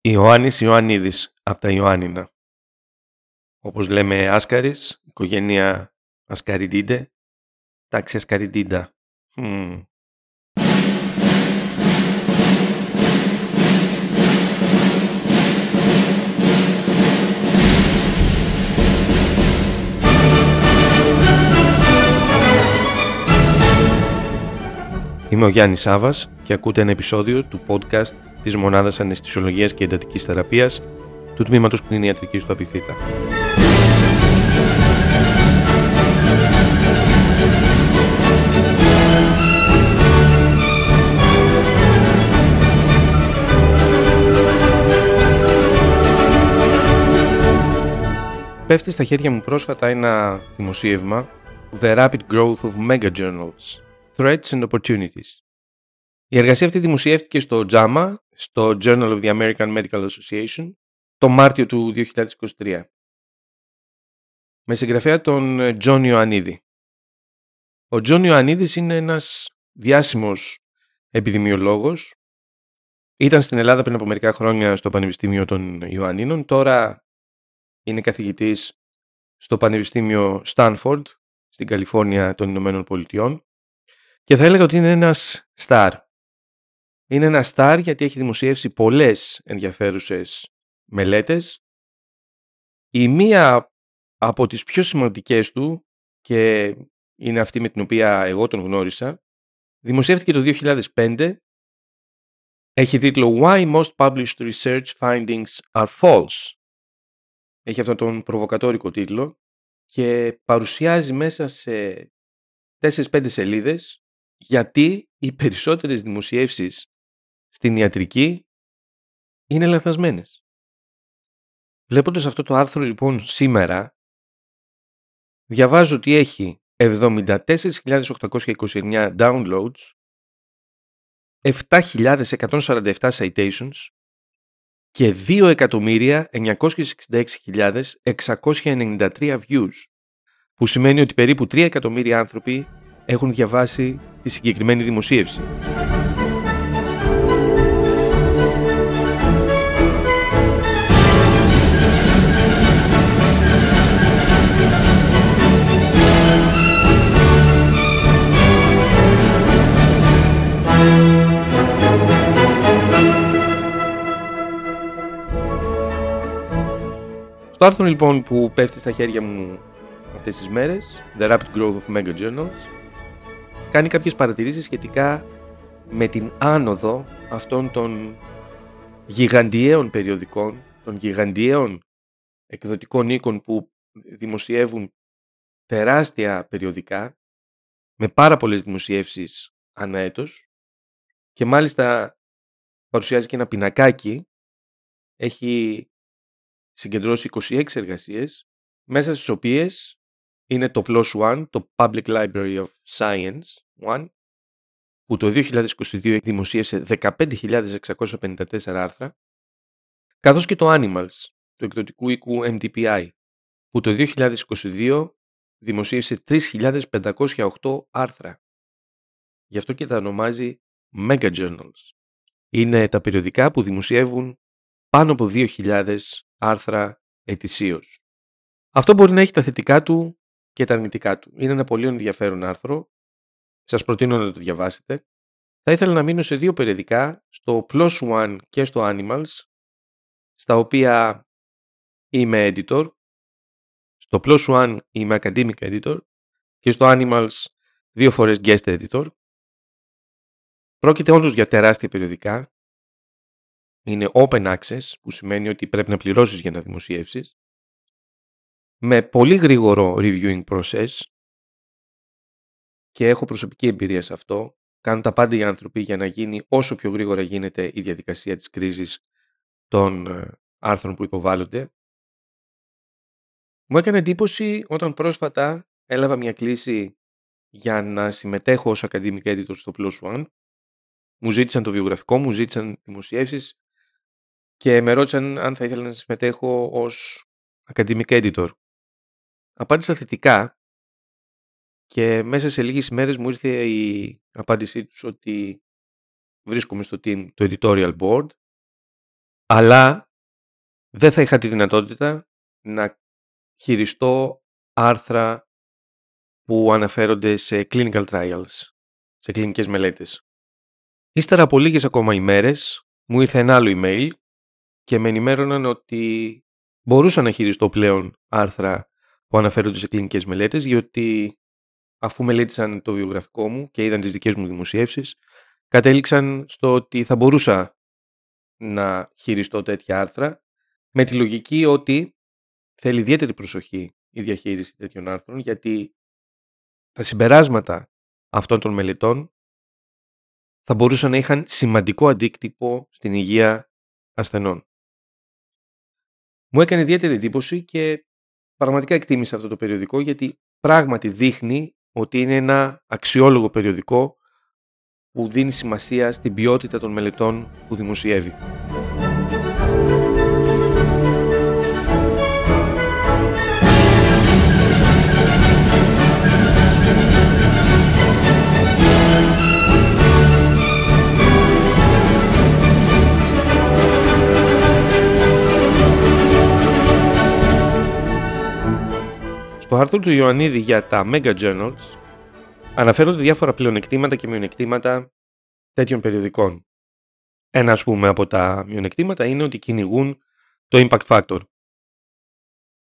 Ιωάννης Ιωαννίδης από τα Ιωάννινα. Όπως λέμε Άσκαρης, οικογένεια Ασκαριδίντε, τάξη Ασκαριδίντα. Μμμ. Είμαι ο Γιάννης Σάβας και ακούτε ένα επεισόδιο του podcast της Μονάδας Αναισθησιολογίας και Εντατικής Θεραπείας του Τμήματος Κλινιατρικής του Απιθύτα. Πέφτει στα χέρια μου πρόσφατα ένα δημοσίευμα The Rapid Growth of Mega Journals Threats and Opportunities. Η εργασία αυτή δημοσιεύτηκε στο JAMA, στο Journal of the American Medical Association, το Μάρτιο του 2023. Με συγγραφέα τον Τζον Ιωαννίδη. Ο Τζον Ιωαννίδης είναι ένας διάσημος επιδημιολόγος. Ήταν στην Ελλάδα πριν από μερικά χρόνια στο Πανεπιστήμιο των Ιωαννίνων. Τώρα είναι καθηγητής στο Πανεπιστήμιο Στάνφορντ στην Καλιφόρνια των Ηνωμένων Πολιτειών και θα έλεγα ότι είναι ένας στάρ. Είναι ένα στάρ γιατί έχει δημοσιεύσει πολλές ενδιαφέρουσες μελέτες. Η μία από τις πιο σημαντικές του και είναι αυτή με την οποία εγώ τον γνώρισα δημοσιεύτηκε το 2005 έχει τίτλο Why most published research findings are false έχει αυτόν τον προβοκατόρικο τίτλο και παρουσιάζει μέσα σε 4-5 σελίδες γιατί οι περισσότερες δημοσιεύσεις στην ιατρική είναι λαθασμένες. Βλέποντας αυτό το άρθρο λοιπόν σήμερα, διαβάζω ότι έχει 74.829 downloads, 7.147 citations και 2.966.693 views, που σημαίνει ότι περίπου 3 εκατομμύρια άνθρωποι έχουν διαβάσει τη συγκεκριμένη δημοσίευση. Στο άρθρο λοιπόν που πέφτει στα χέρια μου αυτές τις μέρες, The Rapid Growth of Mega Journals, κάνει κάποιες παρατηρήσεις σχετικά με την άνοδο αυτών των γιγαντιαίων περιοδικών, των γιγαντιαίων εκδοτικών οίκων που δημοσιεύουν τεράστια περιοδικά με πάρα πολλές δημοσιεύσεις ανά έτος και μάλιστα παρουσιάζει και ένα πινακάκι έχει συγκεντρώσει 26 εργασίες μέσα στις οποίες είναι το PLOS ONE, το Public Library of Science One, που το 2022 δημοσίευσε 15.654 άρθρα, καθώς και το Animals, του εκδοτικού οίκου MDPI, που το 2022 δημοσίευσε 3.508 άρθρα. Γι' αυτό και τα ονομάζει Mega Journals. Είναι τα περιοδικά που δημοσιεύουν πάνω από 2.000 άρθρα ετησίως. Αυτό μπορεί να έχει τα θετικά του και τα αρνητικά του. Είναι ένα πολύ ενδιαφέρον άρθρο. Σας προτείνω να το διαβάσετε. Θα ήθελα να μείνω σε δύο περιοδικά, στο Plus One και στο Animals, στα οποία είμαι editor. Στο Plus One είμαι academic editor και στο Animals δύο φορές guest editor. Πρόκειται όντως για τεράστια περιοδικά. Είναι open access, που σημαίνει ότι πρέπει να πληρώσεις για να δημοσιεύσεις με πολύ γρήγορο reviewing process και έχω προσωπική εμπειρία σε αυτό. Κάνουν τα πάντα οι άνθρωποι για να γίνει όσο πιο γρήγορα γίνεται η διαδικασία της κρίσης των ε, άρθρων που υποβάλλονται. Μου έκανε εντύπωση όταν πρόσφατα έλαβα μια κλίση για να συμμετέχω ως academic editor στο Plus One. Μου ζήτησαν το βιογραφικό, μου ζήτησαν δημοσιεύσεις και με ρώτησαν αν θα ήθελα να συμμετέχω ως academic editor. Απάντησα θετικά και μέσα σε λίγες ημέρες μου ήρθε η απάντησή τους ότι βρίσκομαι στο team, το editorial board αλλά δεν θα είχα τη δυνατότητα να χειριστώ άρθρα που αναφέρονται σε clinical trials, σε κλινικές μελέτες. Ύστερα από λίγες ακόμα ημέρες μου ήρθε ένα άλλο email και με ενημέρωναν ότι μπορούσα να χειριστώ πλέον άρθρα που αναφέρονται σε κλινικές μελέτες γιατί αφού μελέτησαν το βιογραφικό μου και είδαν τις δικές μου δημοσιεύσεις κατέληξαν στο ότι θα μπορούσα να χειριστώ τέτοια άρθρα με τη λογική ότι θέλει ιδιαίτερη προσοχή η διαχείριση τέτοιων άρθρων γιατί τα συμπεράσματα αυτών των μελετών θα μπορούσαν να είχαν σημαντικό αντίκτυπο στην υγεία ασθενών. Μου έκανε ιδιαίτερη εντύπωση και πραγματικά εκτίμησα αυτό το περιοδικό γιατί πράγματι δείχνει ότι είναι ένα αξιόλογο περιοδικό που δίνει σημασία στην ποιότητα των μελετών που δημοσιεύει. Στο άρθρο του Ιωαννίδη για τα Mega Journals αναφέρονται διάφορα πλεονεκτήματα και μειονεκτήματα τέτοιων περιοδικών. Ένα ας πούμε από τα μειονεκτήματα είναι ότι κυνηγούν το impact factor.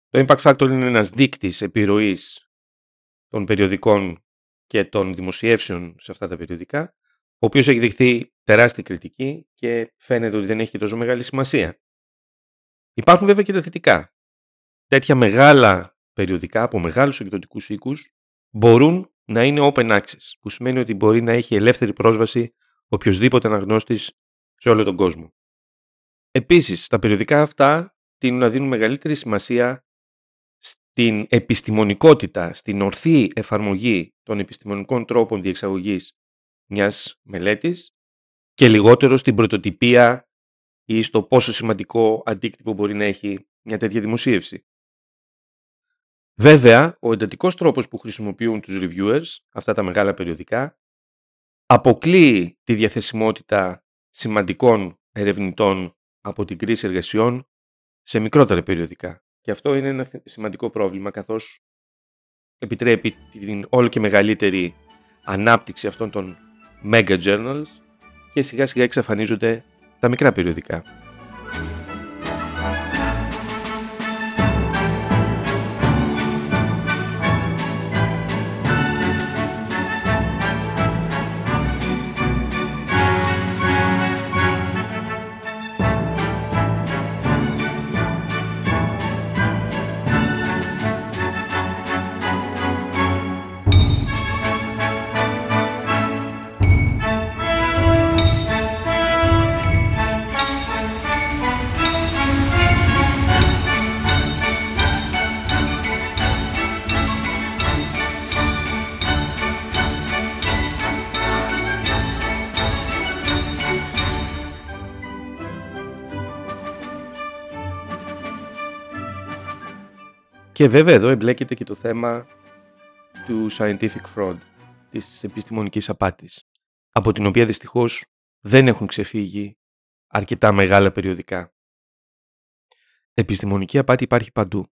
Το impact factor είναι ένας δείκτης επιρροής των περιοδικών και των δημοσιεύσεων σε αυτά τα περιοδικά, ο οποίος έχει δειχθεί τεράστια κριτική και φαίνεται ότι δεν έχει τόσο μεγάλη σημασία. Υπάρχουν βέβαια και τα θετικά. Τέτοια μεγάλα περιοδικά από μεγάλους εκδοτικούς οίκους μπορούν να είναι open access, που σημαίνει ότι μπορεί να έχει ελεύθερη πρόσβαση οποιοδήποτε αναγνώστης σε όλο τον κόσμο. Επίσης, τα περιοδικά αυτά τείνουν να δίνουν μεγαλύτερη σημασία στην επιστημονικότητα, στην ορθή εφαρμογή των επιστημονικών τρόπων διεξαγωγής μιας μελέτης και λιγότερο στην πρωτοτυπία ή στο πόσο σημαντικό αντίκτυπο μπορεί να έχει μια τέτοια δημοσίευση. Βέβαια, ο εντατικός τρόπος που χρησιμοποιούν τους reviewers, αυτά τα μεγάλα περιοδικά, αποκλείει τη διαθεσιμότητα σημαντικών ερευνητών από την κρίση εργασιών σε μικρότερα περιοδικά. Και αυτό είναι ένα σημαντικό πρόβλημα, καθώς επιτρέπει την όλο και μεγαλύτερη ανάπτυξη αυτών των mega journals και σιγά σιγά εξαφανίζονται τα μικρά περιοδικά. Και βέβαια εδώ εμπλέκεται και το θέμα του scientific fraud, της επιστημονικής απάτης, από την οποία δυστυχώς δεν έχουν ξεφύγει αρκετά μεγάλα περιοδικά. Επιστημονική απάτη υπάρχει παντού.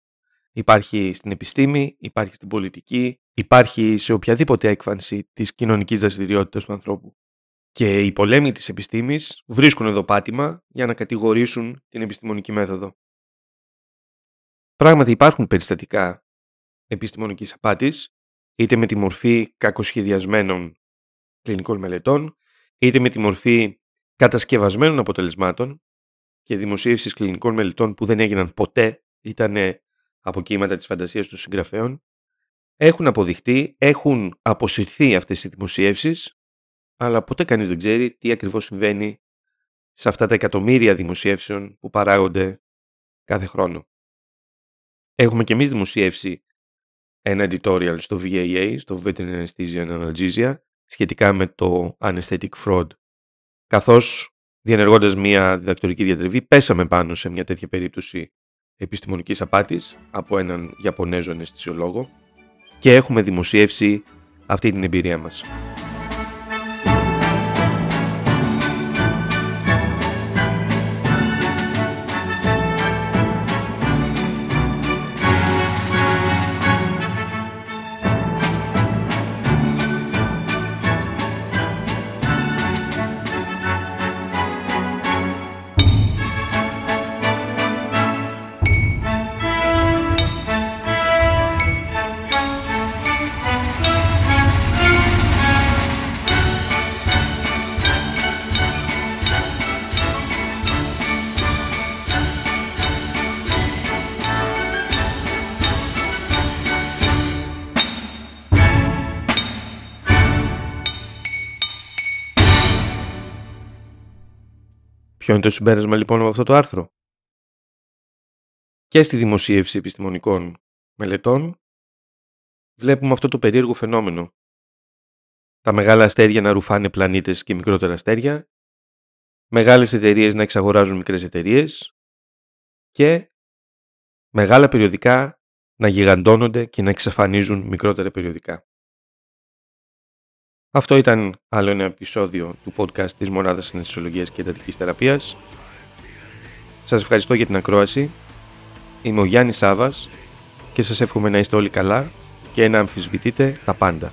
Υπάρχει στην επιστήμη, υπάρχει στην πολιτική, υπάρχει σε οποιαδήποτε έκφανση της κοινωνικής δραστηριότητας του ανθρώπου. Και οι πολέμοι της επιστήμης βρίσκουν εδώ πάτημα για να κατηγορήσουν την επιστημονική μέθοδο. Πράγματι υπάρχουν περιστατικά επιστημονικής απάτης, είτε με τη μορφή κακοσχεδιασμένων κλινικών μελετών, είτε με τη μορφή κατασκευασμένων αποτελεσμάτων και δημοσίευσης κλινικών μελετών που δεν έγιναν ποτέ, ήταν από κύματα της φαντασίας των συγγραφέων, έχουν αποδειχτεί, έχουν αποσυρθεί αυτές οι δημοσιεύσεις, αλλά ποτέ κανείς δεν ξέρει τι ακριβώς συμβαίνει σε αυτά τα εκατομμύρια δημοσιεύσεων που παράγονται κάθε χρόνο. Έχουμε και εμείς δημοσιεύσει ένα editorial στο VAA, στο Veterinary Anesthesia and Analgesia, σχετικά με το anesthetic fraud. Καθώς διενεργώντας μια διδακτορική διατριβή, πέσαμε πάνω σε μια τέτοια περίπτωση επιστημονικής απάτης από έναν Ιαπωνέζο αναισθησιολόγο και έχουμε δημοσιεύσει αυτή την εμπειρία μας. Ποιο είναι το συμπέρασμα λοιπόν από αυτό το άρθρο; Και στη δημοσίευση επιστημονικών μελετών βλέπουμε αυτό το περίεργο φαινόμενο. Τα μεγάλα αστέρια να ρουφάνε πλανήτες και μικρότερα αστέρια, μεγάλες εταιρείες να εξαγοράζουν μικρές εταιρείες και μεγάλα περιοδικά να γιγαντώνονται και να εξαφανίζουν μικρότερα περιοδικά. Αυτό ήταν άλλο ένα επεισόδιο του podcast της Μονάδας Συναισθησιολογίας και Εντατικής Θεραπείας. Σας ευχαριστώ για την ακρόαση. Είμαι ο Γιάννης Σάβας και σας εύχομαι να είστε όλοι καλά και να αμφισβητείτε τα πάντα.